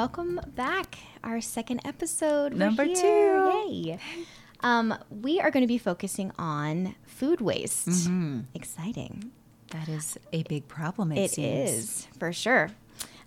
welcome back. Our second episode. Number here. two. Yay. Um, we are going to be focusing on food waste. Mm-hmm. Exciting. That is a big problem, it, It is for sure.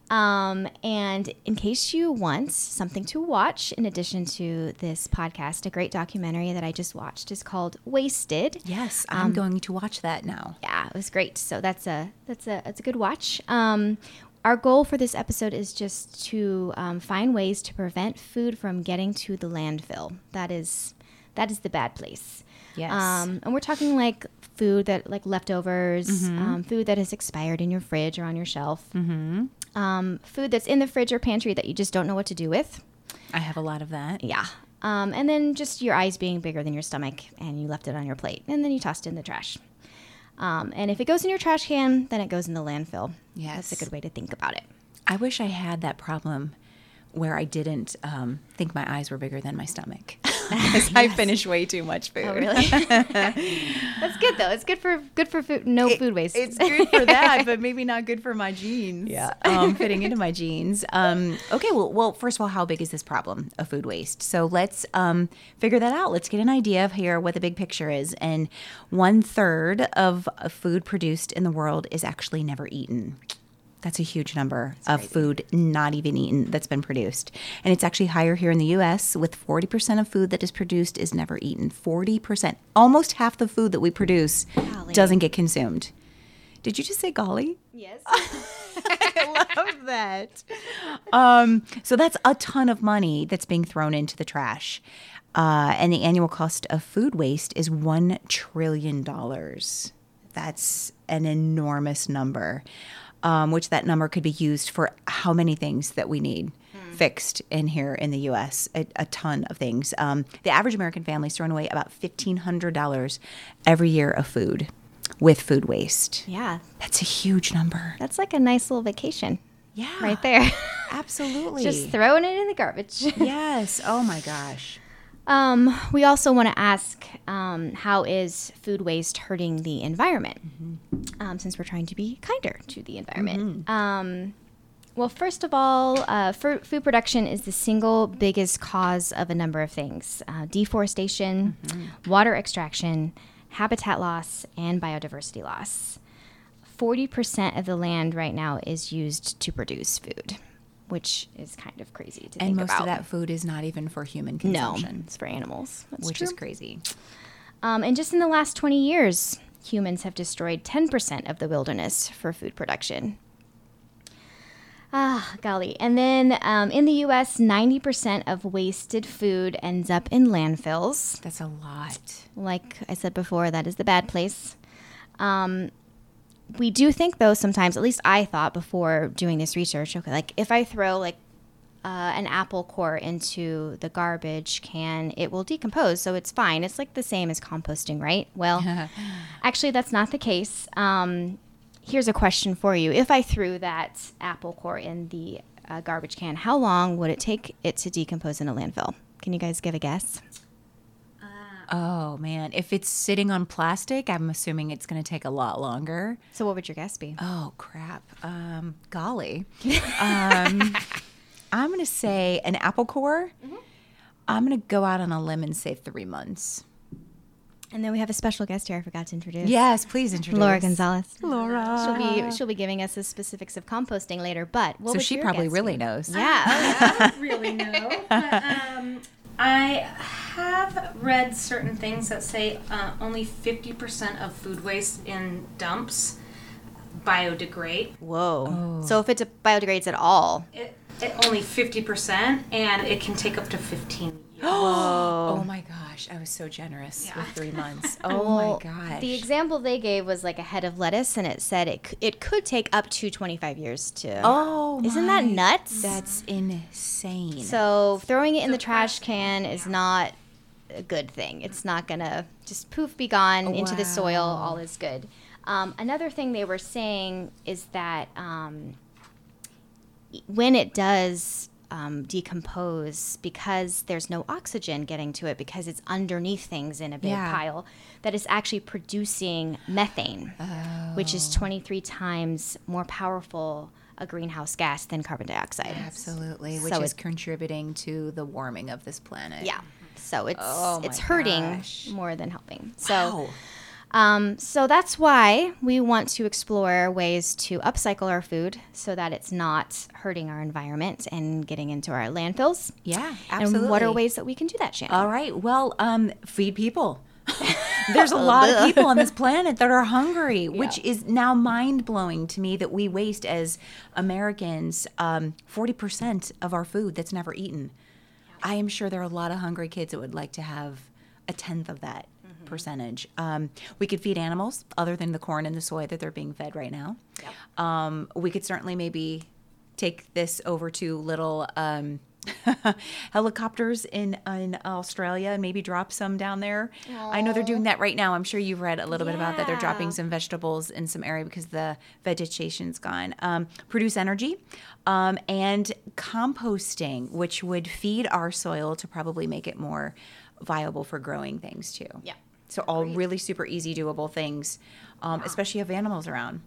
Um, and in case you want something to watch in addition to this podcast, a great documentary that I just watched is called Wasted. Yes, I'm going to watch that now. yeah, it was great. So that's a that's a that's a good watch. Um, our goal for this episode is just to um, find ways to prevent food from getting to the landfill. That is that is the bad place. Yes. Um, and we're talking like food that like leftovers, um, food that has expired in your fridge or on your shelf, mm-hmm. um, food that's in the fridge or pantry that you just don't know what to do with. I have a lot of that. Yeah. Um, and then just your eyes being bigger than your stomach and you left it on your plate and then you tossed it in the trash. Um, and if it goes in your trash can, then it goes in the landfill. Yes. That's a good way to think about it. I wish I had that problem where I didn't um, think my eyes were bigger than my stomach. Because I finish way too much food. Oh, really? That's good though. It's good for good for food. No food waste. It's good for that, but maybe not good for my jeans. Yeah. um, fitting into my jeans. Um, okay, well, well, first of all, how big is this problem of food waste? So let's um, figure that out. Let's get an idea of here what the big picture is. And one third of food produced in the world is actually never eaten. That's a huge number of food not even eaten that's been produced. And it's actually higher here in the US with 40% of food that is produced is never eaten. 40%. Almost half the food that we produce Golly. doesn't get consumed. Did you just say golly? yes. I love that. Um, so that's a ton of money that's being thrown into the trash. Uh, and the annual cost of food waste is $1 trillion. That's an enormous number, um, which that number could be used for how many things that we need fixed in here in the US? A, a ton of things. Um, the average American family is throwing away about $1,500 every year of food with food waste. Yeah. That's a huge number. That's like a nice little vacation Yeah. right there. Absolutely. Just throwing it in the garbage. yes. Oh my gosh. Um, we also want to ask um, how is food waste hurting the environment? Um, since we're trying to be kinder to the environment. Um, well, first of all, uh, food production is the single biggest cause of a number of things uh, deforestation, water extraction, habitat loss, and biodiversity loss. 40% of the land right now is used to produce food, which is kind of crazy to And think about. And most of that food is not even for human no, consumption, it's for animals. That's which true. is crazy. Um, and just in the last 20 years, humans have destroyed 10% of the wilderness for food production. Ah, golly. And then um, in the US, 90% of wasted food ends up in landfills. That's a lot. Like I said before, that is the bad place. Um, we do think, though, sometimes, at least I thought before doing this research, okay, like if I throw like uh, an apple core into the garbage can, it will decompose, so it's fine. It's like the same as composting, right? Well, actually, that's not the case. Um, here's a question for you: If I threw that apple core in the uh, garbage can, how long would it take it to decompose in a landfill? Can you guys give a guess? Oh man, if it's sitting on plastic, I'm assuming it's going to take a lot longer. So, what would your guess be? Oh crap. Um, golly. um, I'm going to say an apple core. I'm going to go out on a limb and say three months. And then we have a special guest here. I forgot to introduce. Yes, please introduce Laura Gonzalez. Laura. She'll be she'll be giving us the specifics of composting later. But what So would she your probably really be? knows. Yeah. oh, yeah. really know. But, um, I have read certain things that say uh, only 50% of food waste in dumps biodegrade. Whoa. So if it biodegrades at all, It, it only 50%, and it can take up to 15 years. Oh my gosh, I was so generous Yeah. with three months. Oh Well, my gosh. The example they gave was like a head of lettuce, and it said it it could take up to 25 years to. oh, Isn't that nuts? That's insane. So throwing it in the trash can is not a good thing. It's not gonna just poof be gone into the soil. All is good. Um, another thing they were saying is that um, when it does um, decompose, because there's no oxygen getting to it, because it's underneath things in a big Yeah. pile, that it's actually producing methane, which is 23 times more powerful a a greenhouse gas than carbon dioxide. Absolutely, which So is contributing to the warming of this planet. Yeah. So it's Oh it's hurting gosh. more than helping. So Wow. um, so that's why we want to explore ways to upcycle our food so that it's not hurting our environment and getting into our landfills. Yeah, absolutely. And what are ways that we can do that, Shannon? All right. Well, um, feed people. There's a lot of people on this planet that are hungry, which is now mind blowing to me that we waste as Americans um, 40% of our food that's never eaten. I am sure there are a lot of hungry kids that would like to have a tenth of that percentage. Um, we could feed animals other than the corn and the soy that they're being fed right now. Um, we could certainly maybe take this over to little um, helicopters in in Australia and maybe drop some down there. I know they're doing that right now. I'm sure you've read a little bit about that. They're dropping some vegetables in some area because the vegetation's gone. Um, produce energy um, and composting, which would feed our soil to probably make it more viable for growing things too. Yeah. So all really super easy doable things, um, especially if animals around.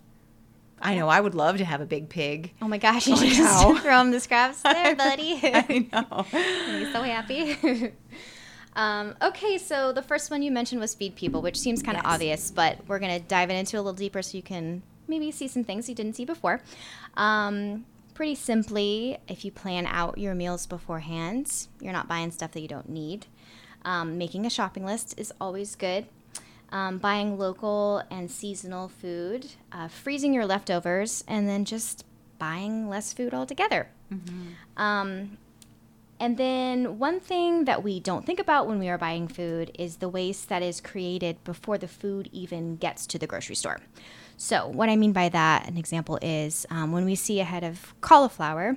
I know I would love to have a big pig. Oh my gosh, you Oh, just throw him the scraps there, buddy. I know. He's so happy. um, okay, so the first one you mentioned was feed people, which seems kind of Yes. obvious, but we're going to dive into it a little deeper so you can maybe see some things you didn't see before. Um, pretty simply, if you plan out your meals beforehand, you're not buying stuff that you don't need. Um, making a shopping list is always good. Um, buying local and seasonal food, uh, freezing your leftovers, and then just buying less food altogether. Um, and then one thing that we don't think about when we are buying food is the waste that is created before the food even gets to the grocery store. So, what I mean by that, an example is um, when we see a head of cauliflower,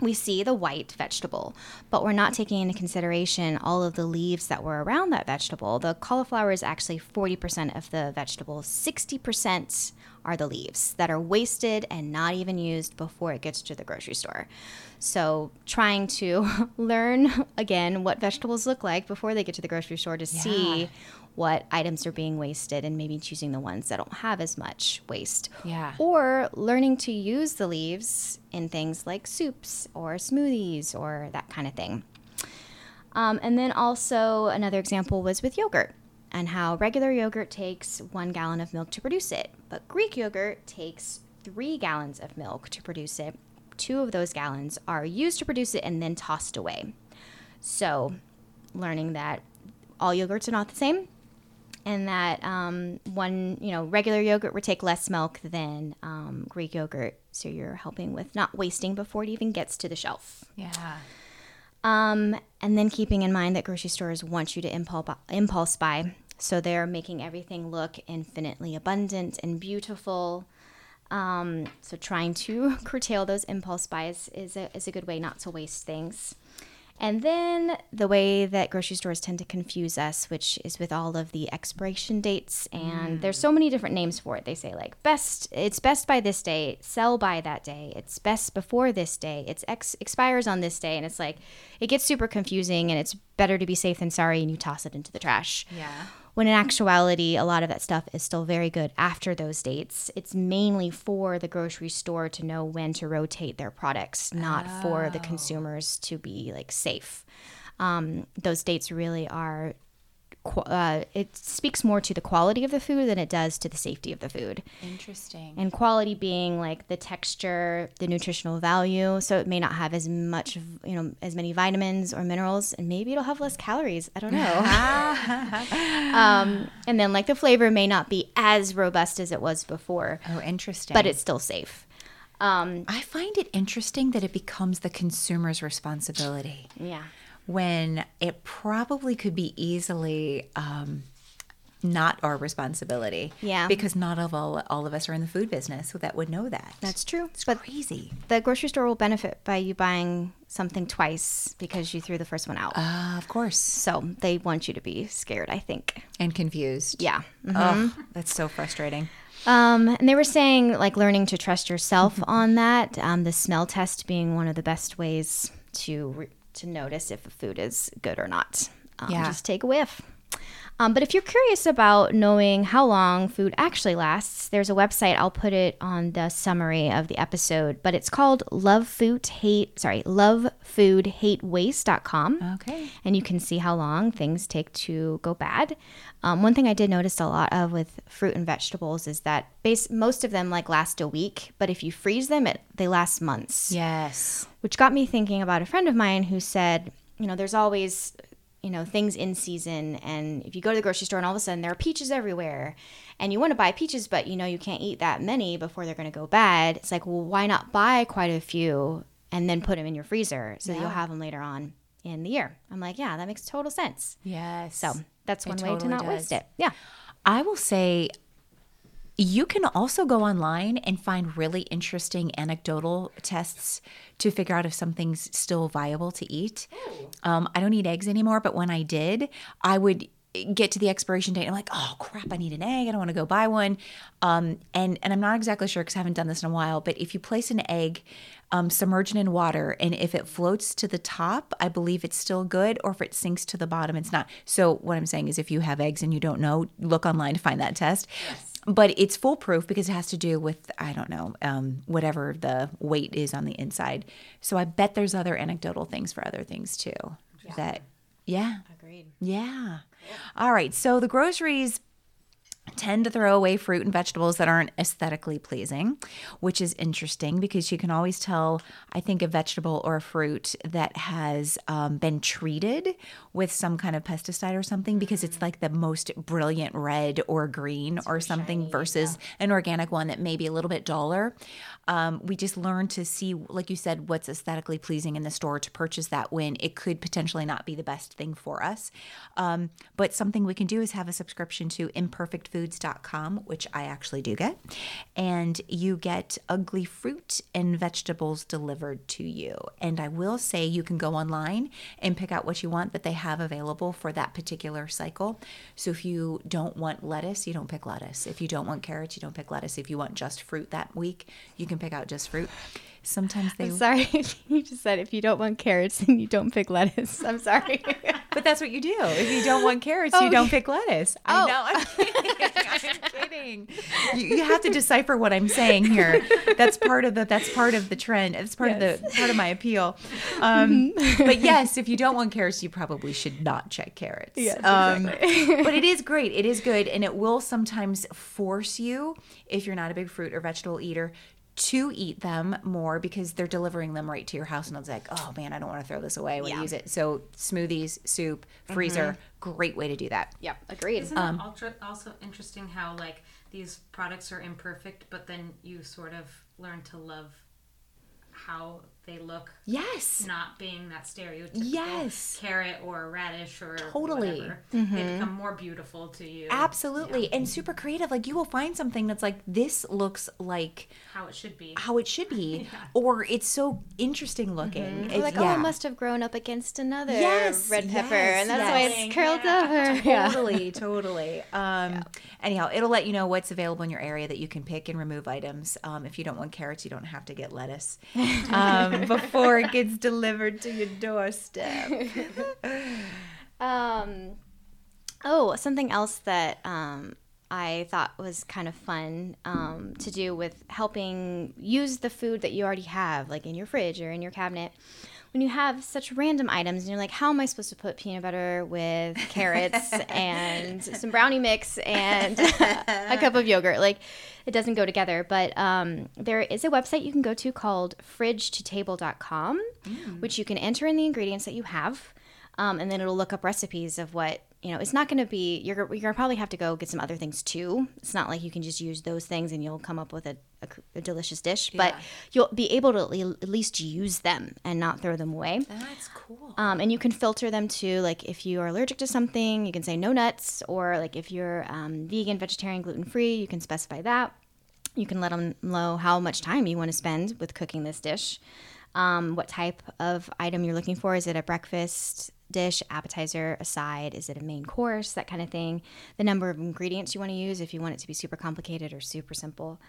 we see the white vegetable, but we're not taking into consideration all of the leaves that were around that vegetable. The cauliflower is actually 40% of the vegetable, 60% are the leaves that are wasted and not even used before it gets to the grocery store. So, trying to learn again what vegetables look like before they get to the grocery store to see what items are being wasted and maybe choosing the ones that don't have as much waste Yeah. or learning to use the leaves in things like soups or smoothies or that kind of thing. Um, and then also another example was with yogurt and how regular yogurt takes one gallon of milk to produce it, but Greek yogurt takes three gallons of milk to produce it. Two of those gallons are used to produce it and then tossed away. So, learning that all yogurts are not the same, and that um, one, you know, regular yogurt would take less milk than um, Greek yogurt. So you're helping with not wasting before it even gets to the shelf. Yeah. Um, and then keeping in mind that grocery stores want you to impulse, impulse buy. So they're making everything look infinitely abundant and beautiful. Um, so trying to curtail those impulse buys is a, is a good way not to waste things. And then the way that grocery stores tend to confuse us, which is with all of the expiration dates, and mm. there's so many different names for it. They say like best, it's best by this day, sell by that day, it's best before this day, it's ex- expires on this day, and it's like it gets super confusing, and it's better to be safe than sorry, and you toss it into the trash. Yeah. When in actuality, a lot of that stuff is still very good after those dates. It's mainly for the grocery store to know when to rotate their products, not for the consumers to be like safe. Um, those dates really are. Uh, it speaks more to the quality of the food than it does to the safety of the food Interesting. and quality being like the texture, the nutritional value. So it may not have as much, you know, as many vitamins or minerals, and maybe it'll have less calories. I don't know. um, and then like the flavor may not be as robust as it was before, oh, interesting. but it's still safe. Um, I find it interesting that it becomes the consumer's responsibility yeah. When it probably could be easily um, not our responsibility. Yeah. Because not of all all of us are in the food business that would know that. That's true. it's But crazy. the grocery store will benefit by you buying something twice because you threw the first one out. Uh, of course. so they want you to be scared, I think. And confused. Yeah. Oh, that's so frustrating. Um, and they were saying like learning to trust yourself on that. Um, the smell test being one of the best ways to re- to notice if a food is good or not. Um, Yeah. Just take a whiff. Um, but if you're curious about knowing how long food actually lasts, there's a website. I'll put it on the summary of the episode, but it's called Love Food Hate. Sorry, love food LoveFoodHateWaste.com. Okay. and you can see how long things take to go bad. Um, one thing I did notice a lot of with fruit and vegetables is that base most of them like last a week, but if you freeze them, it they last months. Yes. Which got me thinking about a friend of mine who said, you know, there's always you know things in season and if you go to the grocery store and all of a sudden there are peaches everywhere and you want to buy peaches but you know you can't eat that many before they're going to go bad it's like well why not buy quite a few and then put them in your freezer so that you'll have them later on in the year i'm like yeah that makes total sense Yes. so that's one way to not does. waste it. Yeah. I will say you can also go online and find really interesting anecdotal tests to figure out if something's still viable to eat. Um, I don't eat eggs anymore, but when I did, I would get to the expiration date and I'm like, oh crap, I need an egg. I don't want to go buy one. Um, and and I'm not exactly sure because I haven't done this in a while. But if you place an egg, um, submerge it in water, and if it floats to the top, I believe it's still good. Or if it sinks to the bottom, it's not. So what I'm saying is, if you have eggs and you don't know, look online to find that test. Yes. But it's foolproof because it has to do with I don't know um, whatever the weight is on the inside. So I bet there's other anecdotal things for other things too. That yeah. Agreed. Yeah. All right. So the groceries tend to throw away fruit and vegetables that aren't aesthetically pleasing, which is interesting because you can always tell, I think, a vegetable or a fruit that has um, been treated with some kind of pesticide or something because it's like the most brilliant red or green or something versus an organic one that may be a little bit duller. Um, we just learn to see, like you said, what's aesthetically pleasing in the store to purchase that when it could potentially not be the best thing for us. Um, but something we can do is have a subscription to imperfectfoods.com, which I actually do get. And you get ugly fruit and vegetables delivered to you. And I will say you can go online and pick out what you want that they have available for that particular cycle. So if you don't want lettuce, you don't pick lettuce. If you don't want carrots, you don't pick lettuce. If you want just fruit that week, you can pick out just fruit. Sometimes they Sorry, you just said if you don't want carrots and you don't pick lettuce. I'm sorry. But that's what you do. If you don't want carrots, you Oh, don't pick lettuce. Oh. I know. I'm kidding. I'm kidding. You, you have to decipher what I'm saying here. That's part of the. That's part of the trend. It's part of the part of my appeal. Um, but yes, if you don't want carrots, you probably should not check carrots. Yes, Um, but it is great. It is good, and it will sometimes force you, if you're not a big fruit or vegetable eater, to eat them more because they're delivering them right to your house, and it's like, oh man, I don't want to throw this away. I want to use it. So smoothies, soup, freezer, mm-hmm. great way to do that. yep, agreed. Isn't it um, ultra, also interesting how like these products are imperfect, but then you sort of learn to love how they look, Yes. not being that stereotypical Yes. carrot or radish or Totally. whatever. They become more beautiful to you. Absolutely. And super creative. Like you will find something that's like, this looks like How it should be. how it should be. Or it's so interesting looking. It's like, oh, yeah. it must have grown up against another Yes, red pepper, yes, and that's yes. why it's curled over. Totally, totally. Um, Anyhow, it'll let you know what's available in your area that you can pick and remove items. Um, if you don't want carrots, you don't have to get lettuce um, before it gets delivered to your doorstep. Um, oh, something else that um, I thought was kind of fun um, to do with helping use the food that you already have, like in your fridge or in your cabinet. When you have such random items, and you're like, how am I supposed to put peanut butter with carrots and some brownie mix and a cup of yogurt? Like, it doesn't go together. But um, there is a website you can go to called fridgetotable.com, which you can enter in the ingredients that you have um, and then it'll look up recipes of what you know. It's not going to be you're you're gonna probably have to go get some other things too. It's not like you can just use those things and you'll come up with a, a, a delicious dish, but you'll be able to at least use them and not throw them away. That's cool. Um, and you can filter them too. Like if you are allergic to something, you can say no nuts, or like if you're um, vegan, vegetarian, gluten free, you can specify that. You can let them know how much time you want to spend with cooking this dish. Um, what type of item you're looking for? Is it a breakfast dish, appetizer, a side? Is it a main course? That kind of thing. The number of ingredients you want to use if you want it to be super complicated or super simple,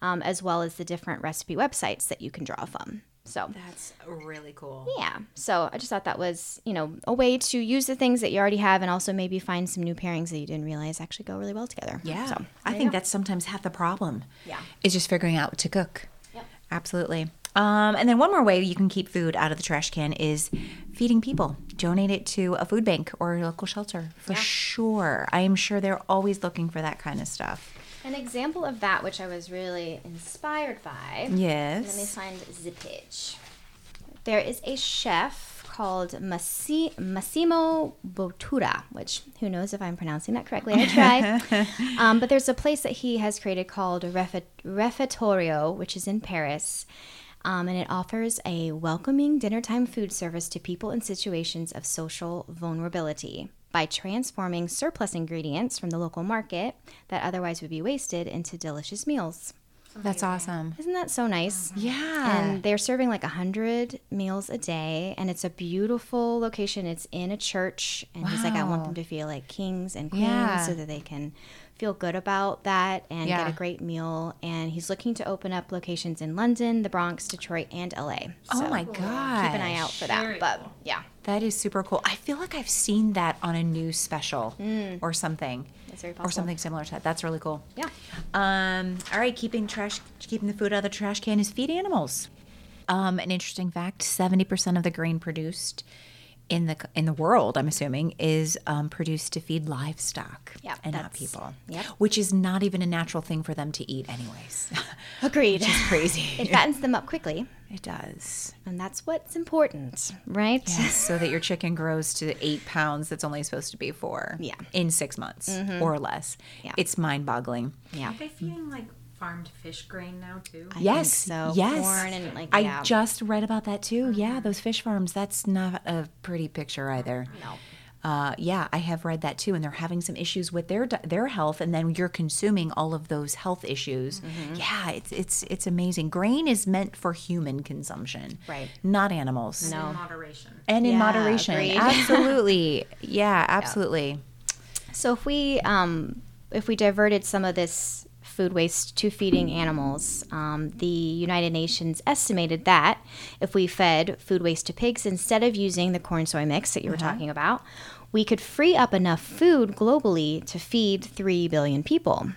um, as well as the different recipe websites that you can draw from. So That's really cool. yeah, so I just thought that was you know a way to use the things that you already have, and also maybe find some new pairings that you didn't realize actually go really well together. Yeah. So I think that's sometimes half the problem. Yeah. Is just figuring out what to cook. Yep. Absolutely. Um, and then one more way you can keep food out of the trash can is feeding people. Donate it to a food bank or a local shelter for sure. I am sure they're always looking for that kind of stuff. An example of that, which I was really inspired by. Yes. Let me find the page. There is a chef called Massi- Massimo Bottura, which who knows if I'm pronouncing that correctly? I try. um, but there's a place that he has created called Refe- Refettorio, which is in Paris. Um, and it offers a welcoming dinnertime food service to people in situations of social vulnerability by transforming surplus ingredients from the local market that otherwise would be wasted into delicious meals. That's awesome. Isn't that so nice? Yeah. And they're serving like a hundred meals a day, and it's a beautiful location. It's in a church, and he's like, I want them to feel like kings and queens, Yeah. so that they can feel good about that and get a great meal. And he's looking to open up locations in London, the Bronx, Detroit, and LA. oh my god. Keep an eye out for that. Very But cool. yeah, That is super cool. I feel like I've seen that on a news special or something. that's very Or something similar to that. That's really cool. Yeah. Um, all right, keeping trash, keeping the food out of the trash can is feed animals. Um, an interesting fact: seventy percent of the grain produced in the in the world, I'm assuming, is um, produced to feed livestock Yeah, and not people. yep. Which is not even a natural thing for them to eat, anyways. Agreed. It's crazy. it fattens them up quickly, it does. and that's what's important, right? Yes, so that your chicken grows to eight pounds that's only supposed to be four. Yeah. Mm-hmm. In six months or less. Yeah. It's mind boggling. Yeah. Are they feeding like farmed fish grain now too? I yes. think so. Yes. Corn and like I yeah. just read about that too. Yeah, those fish farms. That's not a pretty picture either. No. Uh, yeah, I have read that too, and they're having some issues with their their health, and then you're consuming all of those health issues. Mm-hmm. Yeah, it's it's it's amazing. Grain is meant for human consumption, Right. Not animals. No. In moderation. And in Yeah, moderation, agreed. absolutely. yeah, absolutely. So if we um, if we diverted some of this food waste to feeding animals, um, the United Nations estimated that if we fed food waste to pigs instead of using the corn soy mix that you were talking about, we could free up enough food globally to feed three billion people.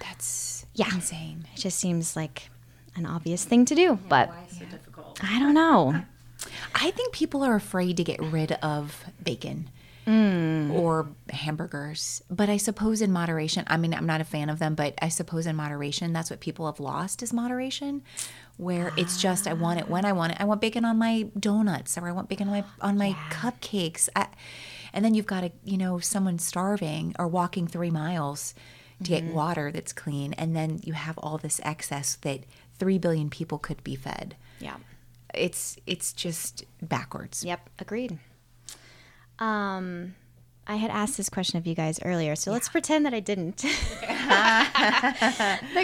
That's Yeah. insane. It just seems like an obvious thing to do, but Why is it difficult? I don't know. I think people are afraid to get rid of bacon Mm. or hamburgers. But I suppose in moderation, I mean, I'm not a fan of them, but I suppose in moderation, that's what people have lost is moderation, where it's just I want it when I want it. I want bacon on my donuts, or I want bacon on my on my cupcakes. I, and then you've got a you know someone starving or walking three miles to Mm-hmm. get water that's clean, and then you have all this excess that three billion people could be fed. Yeah. It's it's just backwards. Yep, agreed. Um, I had asked this question of you guys earlier, so let's pretend that I didn't. the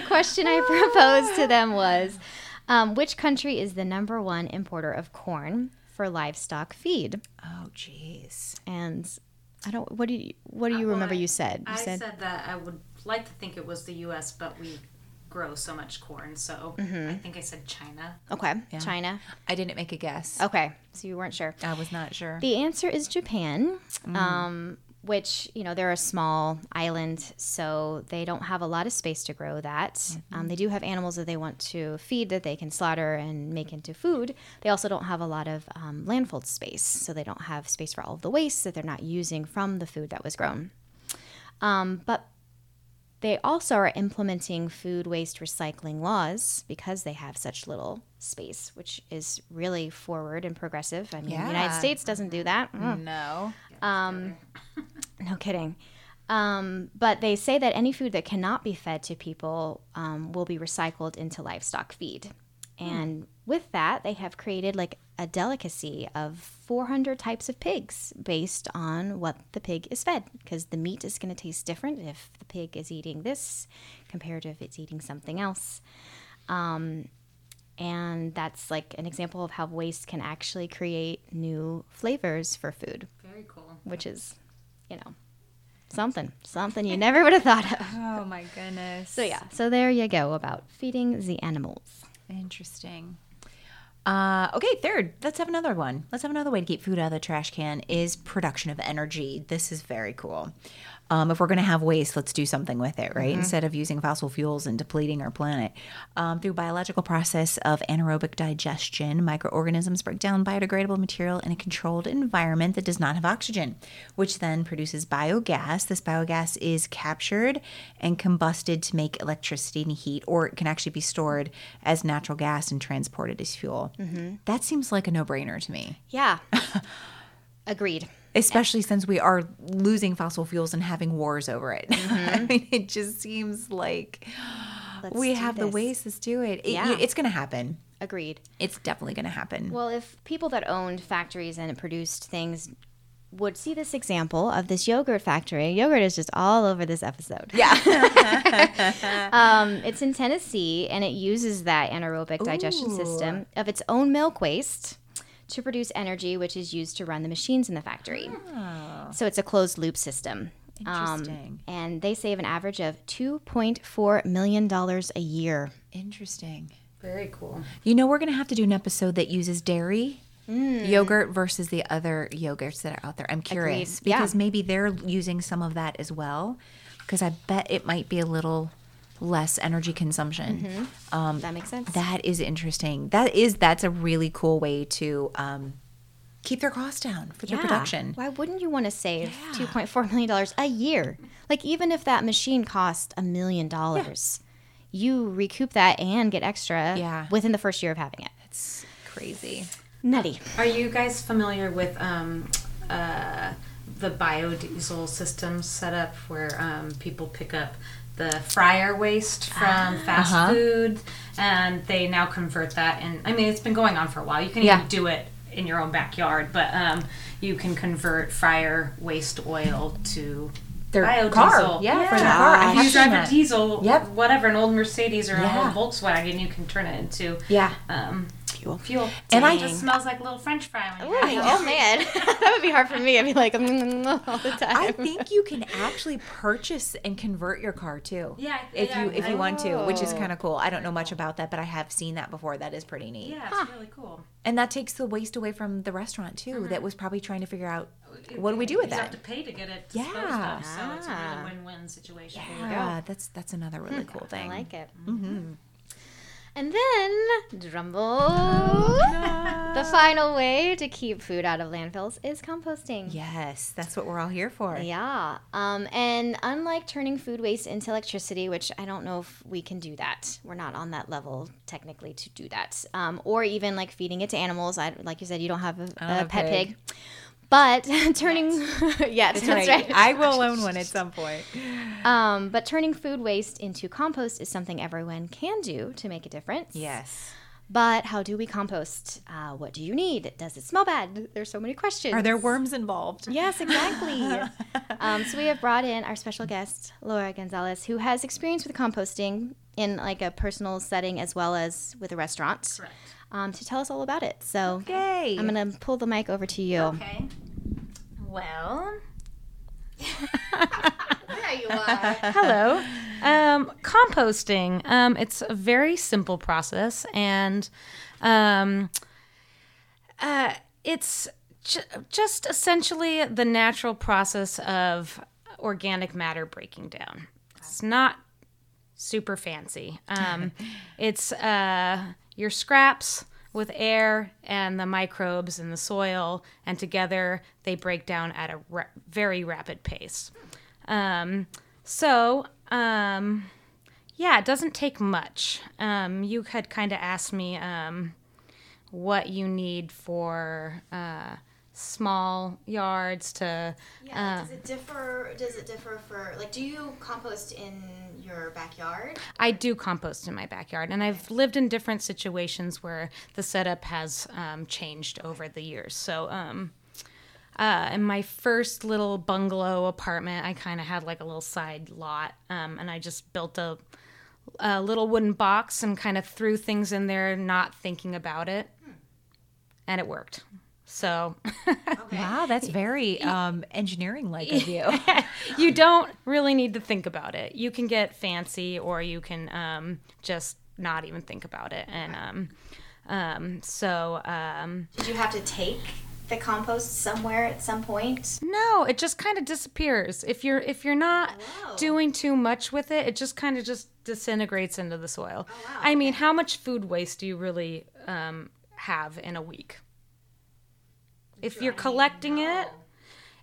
question I proposed to them was, um, which country is the number one importer of corn for livestock feed? Oh, jeez. And I don't. What do you What do you remember? You said. You I said, that I would like to think it was the U.S., but we grow so much corn, so Mm-hmm. I think I said China. okay, China. I didn't make a guess. Okay, so you weren't sure. I was not sure. The answer is Japan, um, which, you know, they're a small island, so they don't have a lot of space to grow that. Um, they do have animals that they want to feed that they can slaughter and make into food. They also don't have a lot of um, landfill space, so they don't have space for all of the waste that they're not using from the food that was grown. Um, but they also are implementing food waste recycling laws because they have such little space, which is really forward and progressive. I mean, the United States doesn't do that. Mm. no. No kidding. Um, but they say that any food that cannot be fed to people um, will be recycled into livestock feed. And with that, they have created like a delicacy of 400 types of pigs based on what the pig is fed. Because the meat is going to taste different if the pig is eating this compared to if it's eating something else. Um, and that's like an example of how waste can actually create new flavors for food Very cool. which is, you know, something, something you never would have thought of. Oh my goodness. So yeah, so there you go about feeding the animals. Interesting. Uh, okay, third, let's have another one. Let's have another way to keep food out of the trash can is production of energy. This is very cool. Um, if we're going to have waste, let's do something with it, right? Instead of using fossil fuels and depleting our planet. Um, through biological process of anaerobic digestion, microorganisms break down biodegradable material in a controlled environment that does not have oxygen, which then produces biogas. This biogas is captured and combusted to make electricity and heat, or it can actually be stored as natural gas and transported as fuel. That seems like a no brainer to me Yeah. Agreed. Especially since we are losing fossil fuels and having wars over it. I mean, it just seems like Let's we have the this. ways to do it. It- Yeah. It's going to happen. Agreed. It's definitely going to happen. Well, if people that owned factories and produced things would see this example of this yogurt factory, yogurt is just all over this episode. yeah. Um, it's in Tennessee and it uses that anaerobic digestion system of its own milk waste to produce energy, which is used to run the machines in the factory. So it's a closed loop system. Um, Interesting. and they save an average of $2.4 million a year. Interesting. Very cool. You know, we're going to have to do an episode that uses dairy. Yogurt versus the other yogurts that are out there. I'm curious Agreed. Yeah. because maybe they're using some of that as well. Because I bet it might be a little less energy consumption. Um, that makes sense. That is interesting. That is that's a really cool way to um, keep their costs down for their Yeah. production. Why wouldn't you want to save $2.4 million a year? Like, even if that machine cost a million dollars, you recoup that and get extra Yeah. within the first year of having it. It's crazy. Nutty. Are you guys familiar with um, uh, the biodiesel system set up where um, people pick up the fryer waste from fast Uh-huh. food and they now convert that? And I mean, it's been going on for a while. You can Yeah. even do it in your own backyard, but um, you can convert fryer waste oil to Their biodiesel. car. Yeah, for their car. If you drive that. a diesel, Yep. whatever, an old Mercedes or Yeah. an old Volkswagen, you can turn it into Yeah. um, Fuel. fuel. And I- just smells like a little French fry when you're. Oh, man. that would be hard for me. I'd be like, "Mm, all the time. I think you can actually purchase and convert your car too. Yeah, If yeah, you if I- you want to, which is Oh. kind of cool. I don't know much about that, but I have seen that before. That is pretty neat. Yeah, it's really cool. And that takes the waste away from the restaurant too. Uh-huh. That was probably trying to figure out what do we do with that? You have to pay to get it disposed Yeah. of, so it's a Ah. really win-win situation. Yeah, that's that's another really cool thing. I like it. Mm-hmm. And then, drumroll, the final way to keep food out of landfills is composting. Yes, that's what we're all here for. Yeah. Um, and unlike turning food waste into electricity, which I don't know if we can do that, we're not on that level technically to do that. Um, or even like feeding it to animals. I, like you said, you don't have a, have a a pet pig. pig. But turning, yes, that's, right. I will own one at some point. Um, but turning food waste into compost is something everyone can do to make a difference. Yes. But how do we compost? Uh, what do you need? Does it smell bad? There's so many questions. Are there worms involved? Yes, exactly. um, so we have brought in our special guest, Laura Gonzalez, who has experience with composting in like a personal setting as well as with a restaurant, Correct. Um, to tell us all about it. So Yay. I'm gonna pull the mic over to you. Okay. Well, There you are. hello. Um, composting. Um, it's a very simple process, and um, uh, it's ju- just essentially the natural process of organic matter breaking down. It's not super fancy. Um, it's uh, your scraps with air and the microbes in the soil, and together they break down at a ra- very rapid pace. Um, so, um, yeah, it doesn't take much. Um, you had kind of asked me um, what you need for uh, small yards to. Yeah. does it differ? Does it differ for like? Do you compost in your backyard? I do compost in my backyard, and I've lived in different situations where the setup has um, changed over the years. So, um, uh, in my first little bungalow apartment, I kind of had like a little side lot, um, and I just built a, a little wooden box and kind of threw things in there, not thinking about it, and it worked. So. Wow, that's very um, engineering like of you. you don't really need to think about it. You can get fancy, or you can um, just not even think about it. And um, Um, so um, Did you have to take the compost somewhere at some point? no, it just kind of disappears if you're if you're not Wow. doing too much with it. It just kind of just disintegrates into the soil. wow, I mean, how much food waste do you really um, have in a week? If you're collecting it,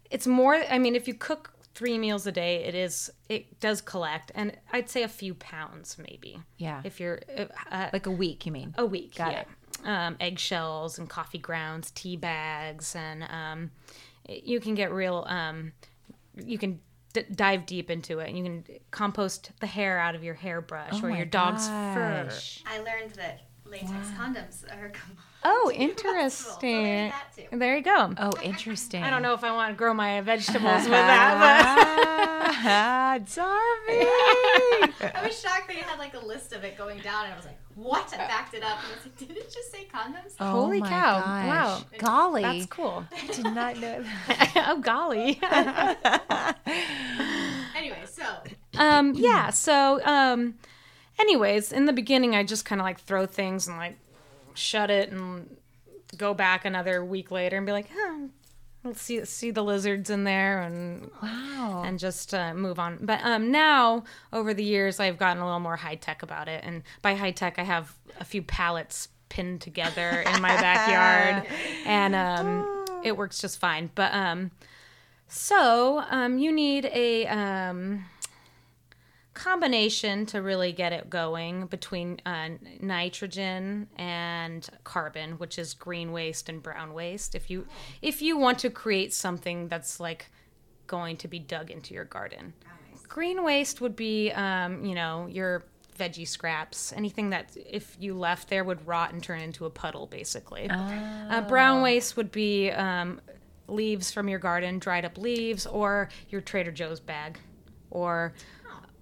it's more. I mean, if you cook three meals a day, it is it does collect, and I'd say a few pounds maybe. Yeah. If you're uh, uh, Like a week, you mean? a week. Got yeah. it. Um, eggshells and coffee grounds, tea bags, and um, it- you can get real. Um, you can d- dive deep into it. You can compost the hair out of your hairbrush or Oh my your dog's fur. I learned that latex condoms are compost. Oh, So there's interesting. that. There you go. Oh, interesting. I don't know if I want to grow my vegetables with that, Ah, Darby. I was shocked that you had like a list of it going down, and I was like, "What?" I backed it up, and I was like, "Did it just say condoms?" Oh Holy my cow. gosh. Wow. Golly. that's cool. I did not know that. oh, golly. Anyway, so um yeah so um anyways in the beginning i just kind of like throw things and like shut it and go back another week later and be like huh, let's see see the lizards in there and Wow. and just uh, move on. But um now over the years i've gotten a little more high tech about it. And by high tech i have a few pallets pinned together in my backyard. And um it works just fine. But um so um you need a um combination to really get it going between uh, nitrogen and carbon which is green waste and brown waste. If you if you want to create something that's like going to be dug into your garden. Green waste would be um, you know your veggie scraps. Anything that if you left there would rot and turn into a puddle basically. Uh, brown waste would be um, leaves from your garden dried up leaves or your trader joe's bag or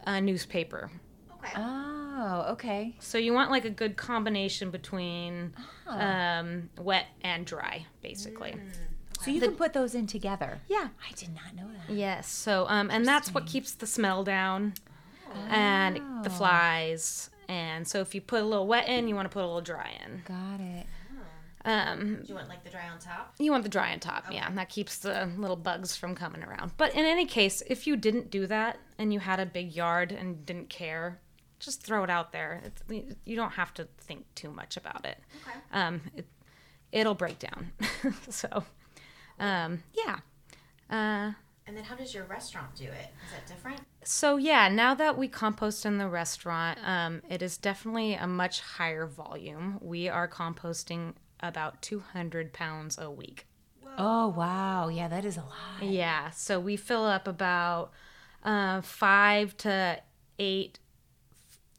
a newspaper. okay. Oh, okay. So you want like a good combination between um, wet and dry, basically. So you can put those in together. Yeah. I did not know that. Yes. So um, and that's what keeps the smell down, and the flies. And so if you put a little wet in, you want to put a little dry in. Got it. Um, Do you want like the dry on top? you want the dry on top, yeah, and that keeps the little bugs from coming around. But in any case, if you didn't do that and you had a big yard and didn't care, just throw it out there. It's, you don't have to think too much about it. Okay. Um, it it'll break down. so, um, yeah. Uh, And then how does your restaurant do it? Is that different? so yeah, now that we compost in the restaurant, um, it is definitely a much higher volume. We are composting about 200 pounds a week. Oh, wow. Yeah, that is a lot. Yeah, so we fill up about uh, five to eight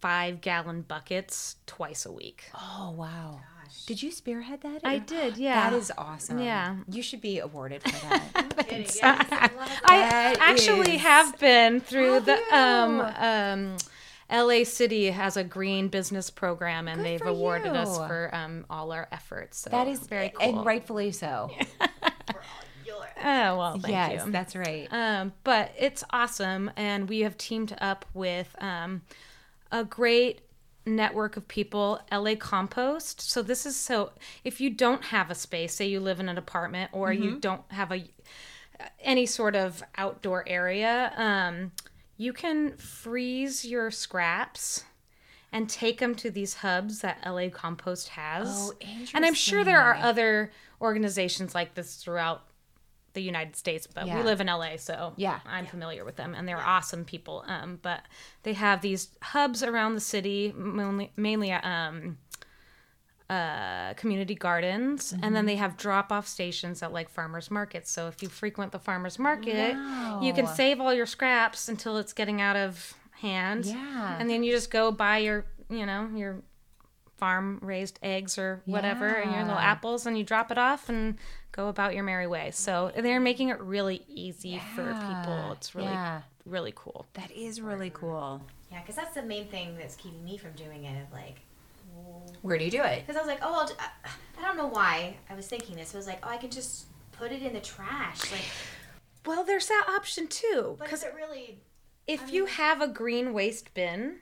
five gallon buckets twice a week. Oh, wow. Did you spearhead that? I did, yeah. That is awesome. Yeah. You should be awarded for that. I That actually is- have been through Have the you? um um LA City has a green business program and Good they've for awarded us for um all our efforts. So that is very cool. And rightfully so. Oh, well, thank yes, you. that's right. Um, but it's awesome, and we have teamed up with um, a great network of people, LA Compost. So this is so if you don't have a space, say you live in an apartment or you don't have a any sort of outdoor area, um, you can freeze your scraps and take them to these hubs that LA Compost has. Oh, interesting. And I'm sure there are other organizations like this throughout the United States, but Yeah. we live in LA, so Yeah. I'm familiar with them, and they're awesome people. Um, but they have these hubs around the city, mainly, mainly um, uh, community gardens, and then they have drop-off stations at like farmers markets. So if you frequent the farmers market, you can save all your scraps until it's getting out of hand. Yeah. and then you just go buy your, you know, your farm raised eggs or whatever and your little apples and you drop it off and go about your merry way. So they're making it really easy for people. It's really yeah. really cool. That is really cool. Yeah, because that's the main thing that's keeping me from doing it. Of like, Where do you do it? because I was like, oh, I'll, ju- I, I don't know why I was thinking this. It was like, oh, I can just put it in the trash. Like, Well, there's that option too cuz it really? if you have a green waste bin,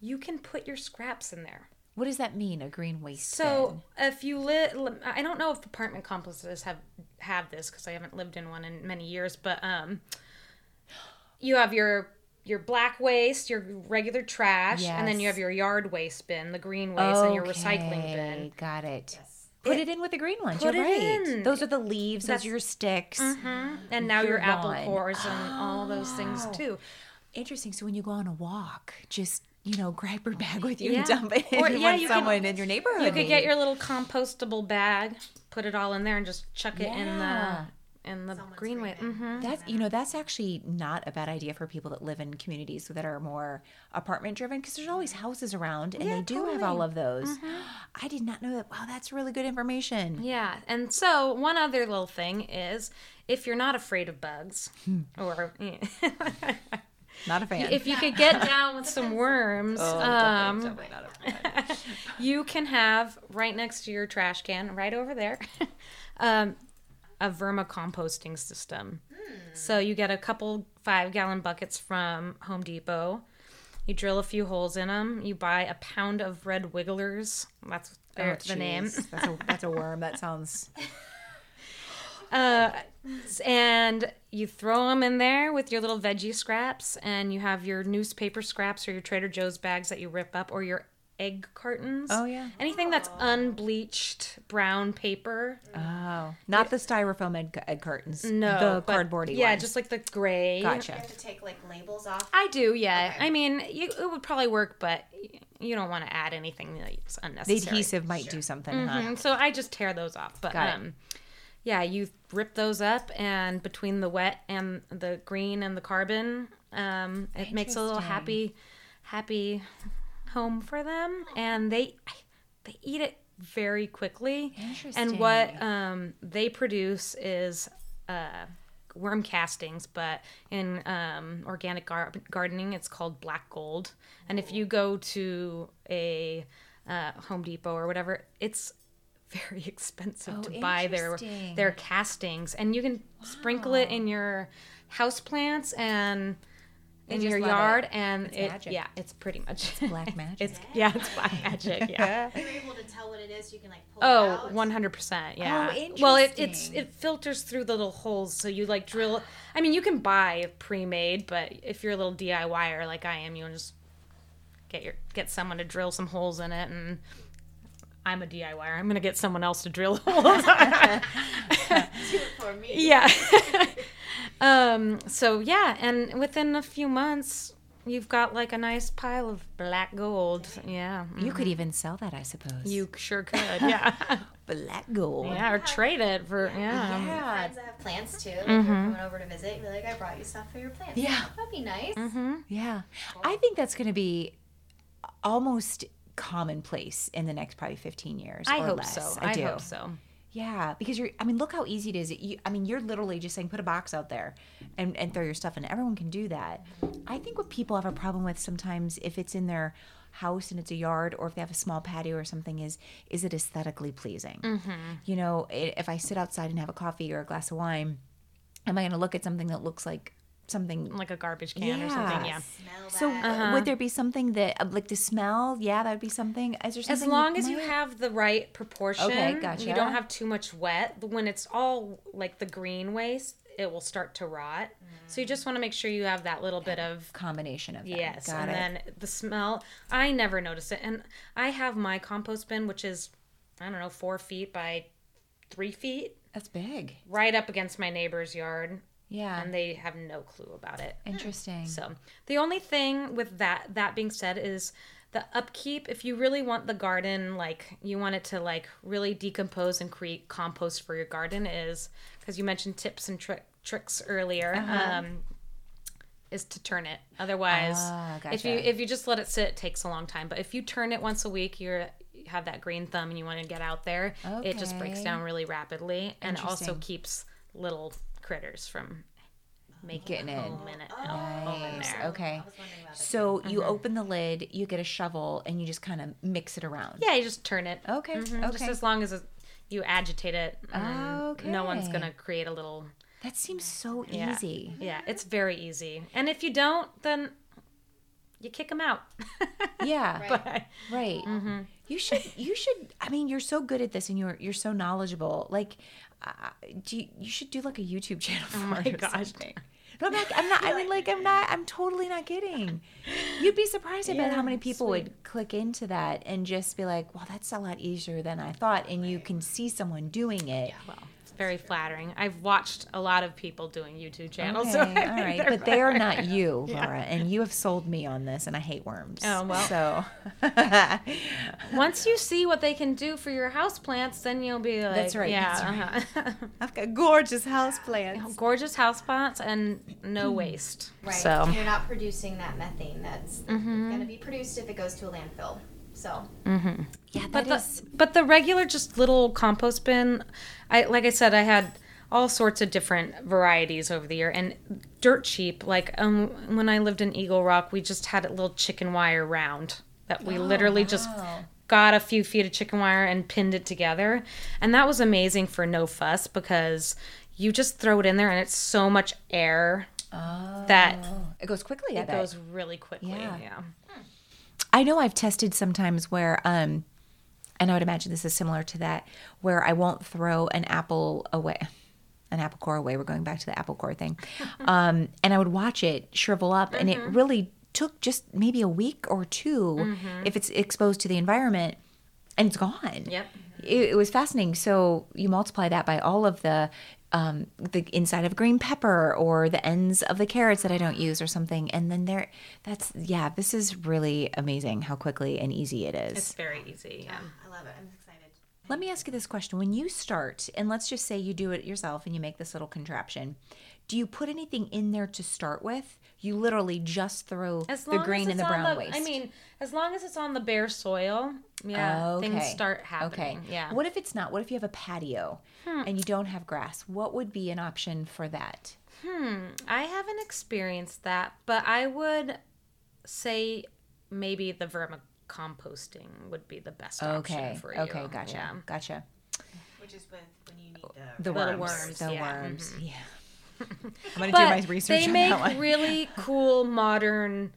you can put your scraps in there. What does that mean? A green waste So if you live, I don't know if apartment complexes have have this because I haven't lived in one in many years, but um, you have your your black waste, your regular trash, and then you have your yard waste bin, the green waste, and your recycling bin. Okay, Got it. Put it, in with the green ones. Put You're it right. in. Those are the leaves. That's- those are your sticks. Mm-hmm. And now your, Your apple cores and all those things oh. too. Interesting. So when you go on a walk, just you know, grab your bag with you Yeah. and dump it Or, in yeah, you could- someone in your neighborhood. You could get your little compostable bag, put it all in there, and just chuck it Yeah. in the in the green waste. hmm That's you know that's actually not a bad idea for people that live in communities that are more apartment driven because there's always houses around and Yeah, they do have all of those. I did not know that. Wow, that's really good information. Yeah, and so one other little thing is if you're not afraid of bugs, or Not a fan. if you could get down with some worms, Oh, um, definitely not a fan. you can have right next to your trash can, right over there, um, a vermicomposting system. So you get a couple five gallon buckets from Home Depot. You drill a few holes in them. You buy a pound of red wigglers. That's Oh, the name. That's a that's a worm. That sounds. Uh, and you throw them in there with your little veggie scraps, and you have your newspaper scraps or your Trader Joe's bags that you rip up, or your egg cartons. Oh, yeah. Anything that's unbleached brown paper. Oh, not the styrofoam egg, egg curtains. No, the but- cardboardy. Yeah, ones. just like the gray. gotcha. You have to take like labels off. I do, yeah. Okay. I mean, you, it would probably work, but you don't want to add anything that's unnecessary. The adhesive might do something. Huh? Mhm, So I just tear those off. But Got it. um, yeah, you rip those up, and between the wet and the green and the carbon, um, it makes a little happy, happy home for them, and they they eat it very quickly. And what um, they produce is. Uh, worm castings but in um, organic gar- gardening it's called black gold and if you go to a uh, home depot or whatever it's very expensive Oh, to buy their their castings and you can sprinkle it in your house plants and in your yard it. and It's it magic. yeah it's pretty much black magic. it's yeah it's black magic yeah You're able to tell what it is. You can like pull it Oh, out. 100%. Yeah. Oh, well, it it's it filters through the little holes so you like drill I mean, you can buy pre-made, but if you're a little DIYer like I am, you just get your get someone to drill some holes in it and I'm a DIYer. I'm going to get someone else to drill holes. Do it for me. yeah. Um so yeah, and within a few months you've got like a nice pile of black gold. Yeah. You could mm-hmm. even sell that, I suppose. You sure could. Yeah. black gold. yeah, or trade it for yeah. Yeah. Friends that have plants too. Like you're mm-hmm. coming over to visit, you're like, I brought you stuff for your plants. Yeah. That'd be nice. Mm-hmm. Yeah. I think that's going to be almost commonplace in the next probably 15 years. I or hope less. so. I, I, do. hope so. Yeah, because you're. I mean, look how easy it is. You, I mean, you're literally just saying put a box out there, and and throw your stuff in. Everyone can do that. I think what people have a problem with sometimes, if it's in their house and it's a yard, or if they have a small patio or something, is is it aesthetically pleasing? Mm-hmm. You know, if I sit outside and have a coffee or a glass of wine, am I going to look at something that looks like something Like a garbage can or something. Yeah. Smell so that. would there be something that uh, like the smell? Yeah, that would be something. Is there something? As something long as you might- have the right proportion, Okay, gotcha. you don't have too much wet. When it's all like the green waste, it will start to rot. So you just want to make sure you have that little bit of combination of that. yes, Got and it. then the smell. I never notice it, and I have my compost bin, which is I don't know four feet by three feet, That's big. right up against my neighbor's yard, Yeah. and they have no clue about it. Interesting. So the only thing with that that being said is the upkeep. If you really want the garden, like you want it to like really decompose and create compost for your garden, is because you mentioned tips and trick tricks earlier. Uh-huh. Um, is to turn it. Otherwise, Ah, if you if you just let it sit, it takes a long time. But if you turn it once a week, you're you have that green thumb and you want to get out there, it just breaks down really rapidly, and also keeps little critters from making Getting a in. home in it. home in there. Okay. I was wondering about it. So you Mm-hmm. open the lid, you get a shovel, and you just kind of mix it around. Yeah, you just turn it. Okay. Mhm, Just as long as it, you agitate it, and then no one's gonna create a little. That seems so Yeah. easy. Yeah, it's very easy. And if you don't, then you kick them out. Yeah. Right. but Right. Mm-hmm. You should. You should. I mean, you're so good at this, and you're you're so knowledgeable. Like, uh, do you, you should do like a YouTube channel for Oh my gosh. something. No, I'm not. I'm not. I mean, like, I'm not. I'm totally not kidding. You'd be surprised about how many people would click into that and just be like, "Well, that's a lot easier than I thought," and you can see someone doing it. Well, it's very flattering. I've watched a lot of people doing YouTube channels. Okay, so I all think right, they're but they are not you, Laura, and you have sold me on this, and I hate worms. Oh, well. So Once you see what they can do for your houseplants, then you'll be like, That's right, Yeah, that's uh-huh. I've got gorgeous houseplants. gorgeous houseplants and no waste. Right. So you're not producing that methane that's Mm-hmm. going to be produced if it goes to a landfill. So Yeah, but the is. but the regular just little compost bin, I like I said, I had all sorts of different varieties over the year and dirt cheap. Like um, when I lived in Eagle Rock, we just had a little chicken wire round that we literally just got a few feet of chicken wire and pinned it together, and that was amazing for no fuss because you just throw it in there and it's so much air that It goes quickly. I it bet. goes really quickly. Yeah. yeah. I know I've tested sometimes where, um, and I would imagine this is similar to that, where I won't throw an apple away, an apple core away. We're going back to the apple core thing, um, and I would watch it shrivel up, and it really took just maybe a week or 2 if it's exposed to the environment, and it's gone. Yep. It, it was fascinating. So you multiply that by all of the um, the inside of green pepper or the ends of the carrots that I don't use or something, and then there. That's yeah. This is really amazing how quickly and easy it is. It's very easy. Yeah. I love it. I'm excited. Let me ask you this question: When you start, and let's just say you do it yourself and you make this little contraption, do you put anything in there to start with? You literally just throw As the long green as and the it's on brown the, waste. I mean, as long as it's on the bare soil, yeah, things Okay. start happening. Okay. Yeah. What if it's not? What if you have a patio and you don't have grass? What would be an option for that? Hmm. I haven't experienced that, but I would say maybe the vermicomposting would be the best option Okay. for you. Okay. Gotcha. Yeah. Gotcha. Which is with when you need the. The worms. worms, The yeah. worms. Yeah. I'm gonna do my research they on make that one. really cool modern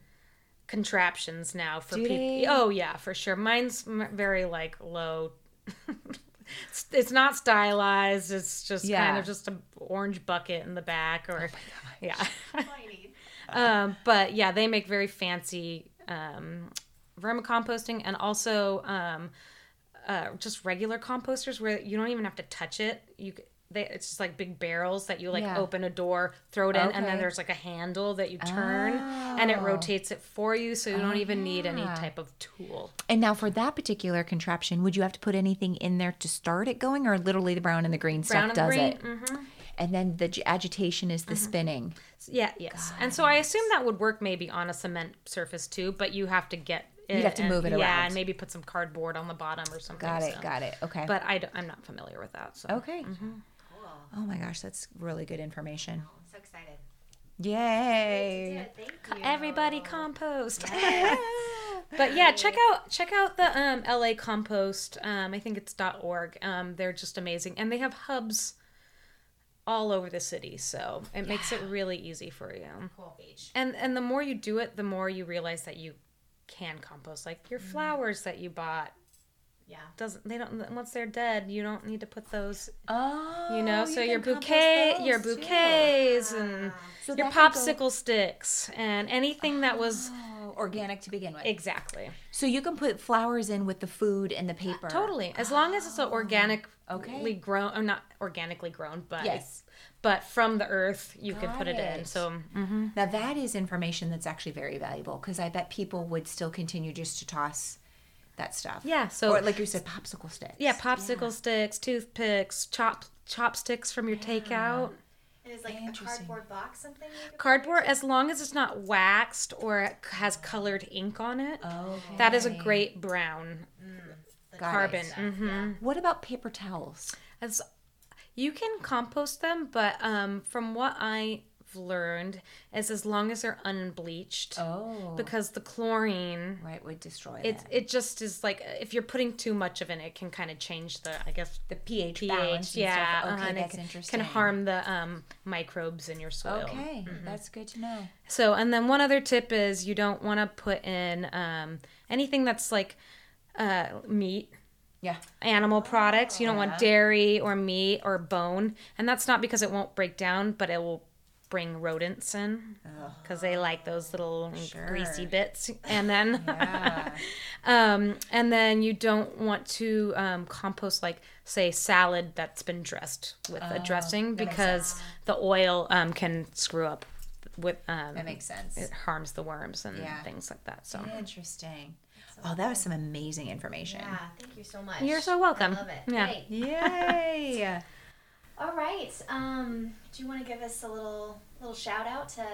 contraptions now for people. Oh yeah, for sure. Mine's very like low. it's, it's not stylized. It's just kind of just a orange bucket in the back, or yeah. um, but yeah, they make very fancy um, vermicomposting and also um, uh, just regular composters where you don't even have to touch it. You c- they, it's just like big barrels that you like Yeah. open a door, throw it in, and then there's like a handle that you turn, and it Oh. rotates it for you, so you don't even need any type of tool. And now for that particular contraption, would you have to put anything in there to start it going, or literally the brown and the green Brown stuff and does green, it? mhm. And then the agitation is the spinning. Yeah, yes. And so I assume that would work maybe on a cement surface too, but you have to get it. You'd have to and- move it around. Yeah, and maybe put some cardboard on the bottom or something. Got it. so. Got it. Okay. But I am not familiar with that. So okay. Mm-hmm. Oh my gosh, that's really good information. I'm so excited. Yay! Thank you. everybody compost. but yeah, check out check out the um, LA Compost. Um, I think it's .org. Um, they're just amazing, and they have hubs all over the city, so it makes it really easy for you. Cool. Beach. And and the more you do it, the more you realize that you can compost. Like your flowers that you bought Yeah. doesn't they don't once they're dead, you don't need to put those. Oh, You know, so you your can bouquet, your those, too. bouquets, and So your that can go- popsicle sticks, and anything that was Oh, organic to begin with. exactly. So you can put flowers in with the food and the paper. Totally. As long as it's a organically Okay. grown, or not organically grown, but Yes. but from the earth, you could Got put it, in. it. So mhm. Now that is information that's actually very valuable because I bet people would still continue just to toss that stuff. yeah. So or like you said, popsicle sticks. yeah, popsicle sticks, toothpicks, chop chopsticks from your takeout. And is like a cardboard box something? you could Cardboard, as long as it's not waxed or it has colored ink on it, Okay. that is a great brown Got carbon. it. hmm What about paper towels? As you can compost them, but um, from what I've learned, is as long as they're unbleached, Oh, because the chlorine, right would destroy it it just is like if you're putting too much of it, it can kind of change the I guess the pH, pH. balance. Yeah, uh-huh, Okay, and that's it interesting. can harm the um, microbes in your soil. Okay, that's good to know. So, and then one other tip is you don't want to put in um, anything that's like uh, meat, Yeah. animal products. You don't Yeah. want dairy or meat or bone, and that's not because it won't break down, but it will bring rodents in because they like those little greasy bits. And then, Yeah. um, and then you don't want to um, compost like say salad that's been dressed with a dressing because the oil um, can screw up with um, That makes sense. it harms the worms and Yeah. things like that. So Interesting. Oh, that was some amazing information. Yeah, thank you so much. you're so welcome. I love it. Yeah. Great. Yay. All right. Um, do you want to give us a little little shout out to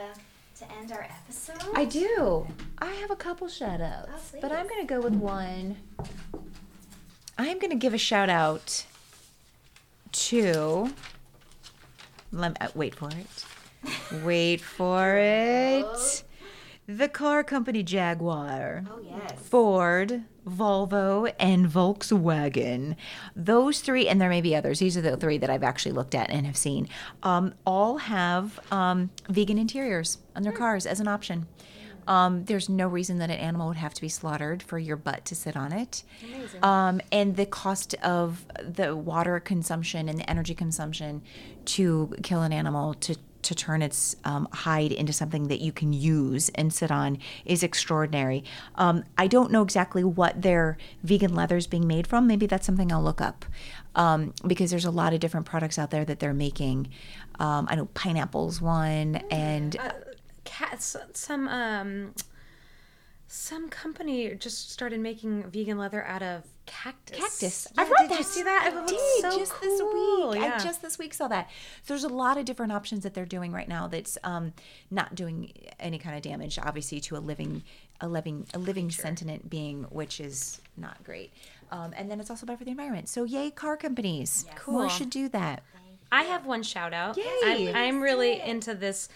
to end our episode? I do. I have a couple shout outs, Oh, but I'm going to go with one. I'm going to give a shout out to. Let me, uh, wait for it. Wait for it. The car company Jaguar. oh yes. Ford, Volvo, and Volkswagen. Those three, and there may be others. These are the three that I've actually looked at and have seen. Um, all have um, vegan interiors on their cars as an option. Um, there's no reason that an animal would have to be slaughtered for your butt to sit on it. Um, and the cost of the water consumption and the energy consumption to kill an animal to to turn its um, hide into something that you can use and sit on is extraordinary. Um, I don't know exactly what their vegan leather is being made from. Maybe that's something I'll look up um, because there's a lot of different products out there that they're making. Um, I know pineapple's one, and Cats, some um, some company just started making vegan leather out of cactus. cactus. Yeah, I've read did that. you see that? I did so just this week. Yeah. I just this week saw that. So there's a lot of different options that they're doing right now. That's um, not doing any kind of damage, obviously, to a living, a living, a living sentient being, which is not great. Um, and then it's also bad for the environment. So yay, car companies. More Cool. should do that. I have one shout out. Yay. I'm, I'm really into this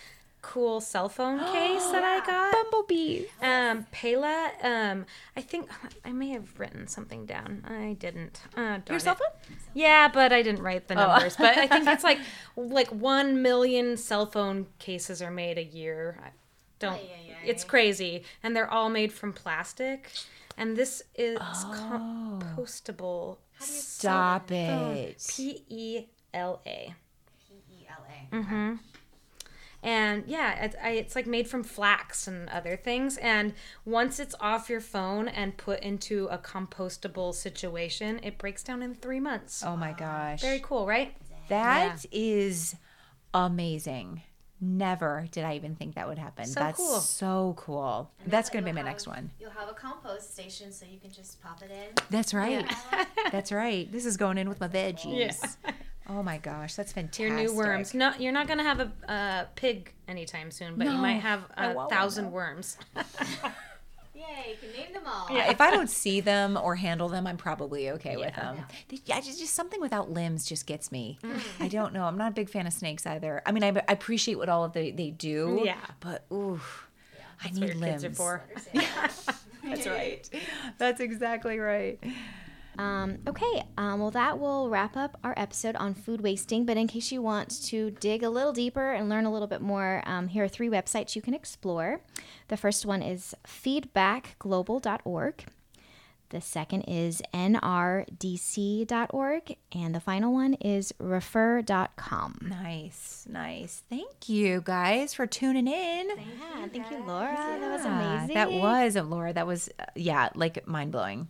cool cell phone case that I got. Bumblebee. Um, Pela. Um, I think I may have written something down. I didn't. Uh, darn cell it. phone? Yeah, but I didn't write the numbers. But I think it's like like one million cell phone cases are made a year. I don't. Ay, ay, ay. It's crazy, and they're all made from plastic. And this is Oh. compostable. Stop it. P E L A. P E L A. Mm-hmm. And yeah, it's, I, it's like made from flax and other things. And once it's off your phone and put into a compostable situation, it breaks down in three months. Oh my gosh. Very cool, right? That is amazing. Never did I even think that would happen. So That's cool. so cool. That's going to be my next one. You'll have a compost station, so you can just pop it in. That's right. That's right. This is going in with my veggies. Oh my gosh, that's fantastic. Your new worms. No, you're not gonna have a, a pig anytime soon, but you might have a want one, thousand worms. Yay! You can name them all. Yeah, if I don't see them or handle them, I'm probably okay with Yeah. them. They, I just, just something without limbs just gets me. Mm. I don't know. I'm not a big fan of snakes either. I mean, I, I appreciate what all of the, they do. Yeah. But ooh, yeah, I That's need what your limbs. kids are for. That's right. That's exactly right. Um, okay, um, well, that will wrap up our episode on food wasting. But in case you want to dig a little deeper and learn a little bit more, um, here are three websites you can explore. The first one is feedbackglobal.org. The second is nrdc.org. And the final one is refed.com. Nice, nice. Thank you guys for tuning in. Yeah, thank you, Laura. That was amazing. That was Laura. That was uh, yeah, like mind blowing.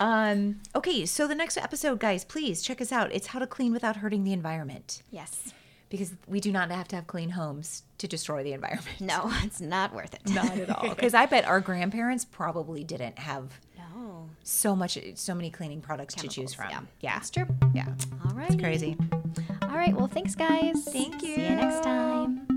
Um. Okay, so the next episode, guys, please check us out. It's how to clean without hurting the environment Yes. because we do not have to have clean homes to destroy the environment. No, it's not worth it. Not at all. Because I bet our grandparents probably didn't have No. so much, so many cleaning products to choose from. yeah. Yeah, That's true. yeah. All right. It's crazy. All right. Well, thanks, guys. Thank you. See